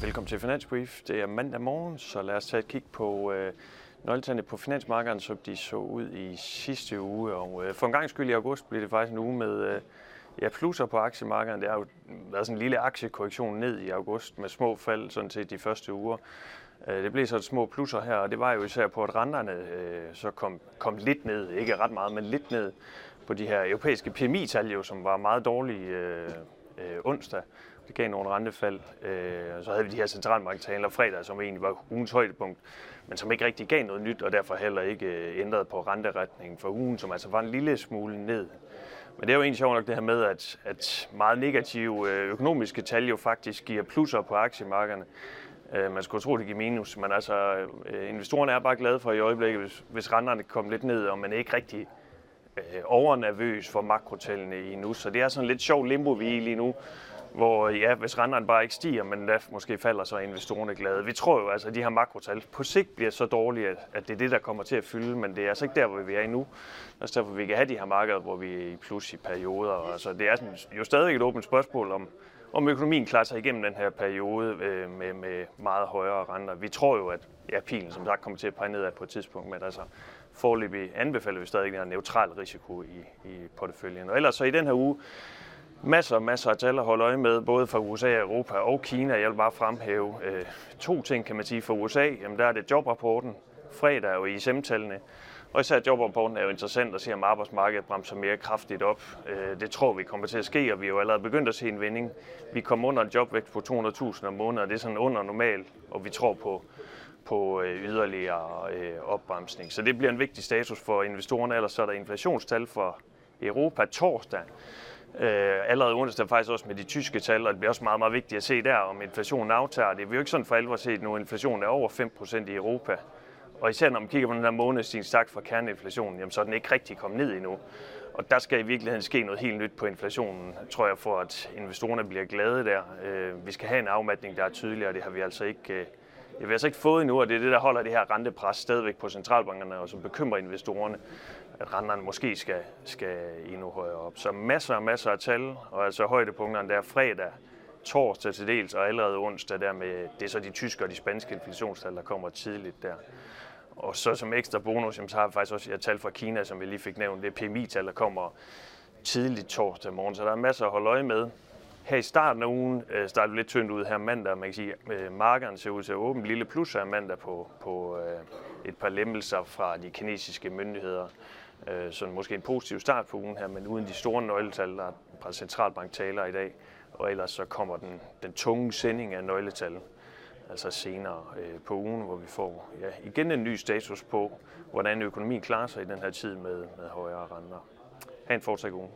Velkommen til Finansbrief. Det er mandag morgen, så lad os tage et kig på øh, nøgletallene på finansmarkederne, som de så ud i sidste uge. Og øh, for en gang skyld i august blev det faktisk en uge med øh, ja, plusser på aktiemarkederne. Det har jo været sådan en lille aktiekorrektion ned i august med små fald sådan til de første uger. Øh, det blev så et små plusser her, og det var jo især på, at renterne øh, så kom, kom lidt ned. Ikke ret meget, men lidt ned på de her europæiske PMI-tal, som var meget dårlige øh, øh, onsdag. Det gav nogle rentefald. Øh, og så havde vi de her centralbanktaler fredag, som egentlig var ugens højdepunkt, men som ikke rigtig gav noget nyt, og derfor heller ikke øh, ændrede på renteretningen for ugen, som altså var en lille smule ned. Men det er jo egentlig sjovt nok det her med, at, at meget negative øh, økonomiske tal jo faktisk giver plusser på aktiemarkederne. Øh, man skulle tro, det giver minus, men altså øh, investorerne er bare glade for i øjeblikket, hvis, hvis renterne kommer lidt ned, og man er ikke rigtig øh, overnervøs for makrotallene i nu. Så det er sådan lidt sjov limbo, vi er i lige nu, hvor ja, hvis renterne bare ikke stiger, men der måske falder, så er investorerne glade. Vi tror jo altså, at de her makrotal på sigt bliver så dårlige, at, at det er det, der kommer til at fylde, men det er altså ikke der, hvor vi er endnu. Det er også derfor, vi kan have de her markeder, hvor vi er i plus i perioder. Altså, det er sådan, jo stadig et åbent spørgsmål om, om økonomien klarer sig igennem den her periode øh, med, med meget højere renter. Vi tror jo, at ja, pilen som sagt kommer til at pege nedad på et tidspunkt, men altså forløbig anbefaler vi stadig en neutral risiko i, i porteføljen. Og ellers så i den her uge, masser og masser af tal at holde øje med, både fra USA, Europa og Kina. Jeg vil bare fremhæve øh, to ting, kan man sige. For USA, jamen der er det jobrapporten, fredag og ISM-tallene. Og især jobrapporten er jo interessant at se, om arbejdsmarkedet bremser mere kraftigt op. Øh, det tror vi kommer til at ske, og vi er jo allerede begyndt at se en vending. Vi kommer under en jobvægt på 200.000 om måneden, og det er sådan under normal, og vi tror på, på øh, yderligere øh, opbremsning. Så det bliver en vigtig status for investorerne. Ellers så er der inflationstal for Europa torsdag. Øh, allerede onsdag faktisk også med de tyske tal, og det bliver også meget, meget vigtigt at se der, om inflationen aftager. Det er jo ikke sådan for alvor set nu, inflationen er over 5% i Europa. Og især når man kigger på den her månedsstigningstakt fra kerneinflationen, jamen, så er den ikke rigtig kommet ned endnu. Og der skal i virkeligheden ske noget helt nyt på inflationen, tror jeg, for at investorerne bliver glade der. Øh, vi skal have en afmatning, der er tydeligere, og det har vi altså ikke, øh, det har vi altså ikke fået endnu, og det er det, der holder det her rentepres stadigvæk på centralbankerne, og som bekymrer investorerne, at renterne måske skal, skal endnu højere op. Så masser og masser af tal, og altså højdepunkterne der fredag, torsdag til dels, og allerede onsdag der med, det er så de tyske og de spanske inflationstal, der kommer tidligt der. Og så som ekstra bonus, jamen, så har vi faktisk også et tal fra Kina, som vi lige fik nævnt. Det er PMI-tal, der kommer tidligt torsdag morgen. Så der er masser at holde øje med. Her i starten af ugen øh, starter det lidt tyndt ud her mandag. Man kan sige, øh, markeren ser ud til at åbne. Lille plus her mandag på, på øh, et par lempelser fra de kinesiske myndigheder. Øh, så måske en positiv start på ugen her, men uden de store nøgletal, der er et par centralbanktaler i dag. Og ellers så kommer den, den tunge sending af nøgletal altså senere øh, på ugen, hvor vi får ja, igen en ny status på, hvordan økonomien klarer sig i den her tid med, med højere renter. Ha' en fortsat uge.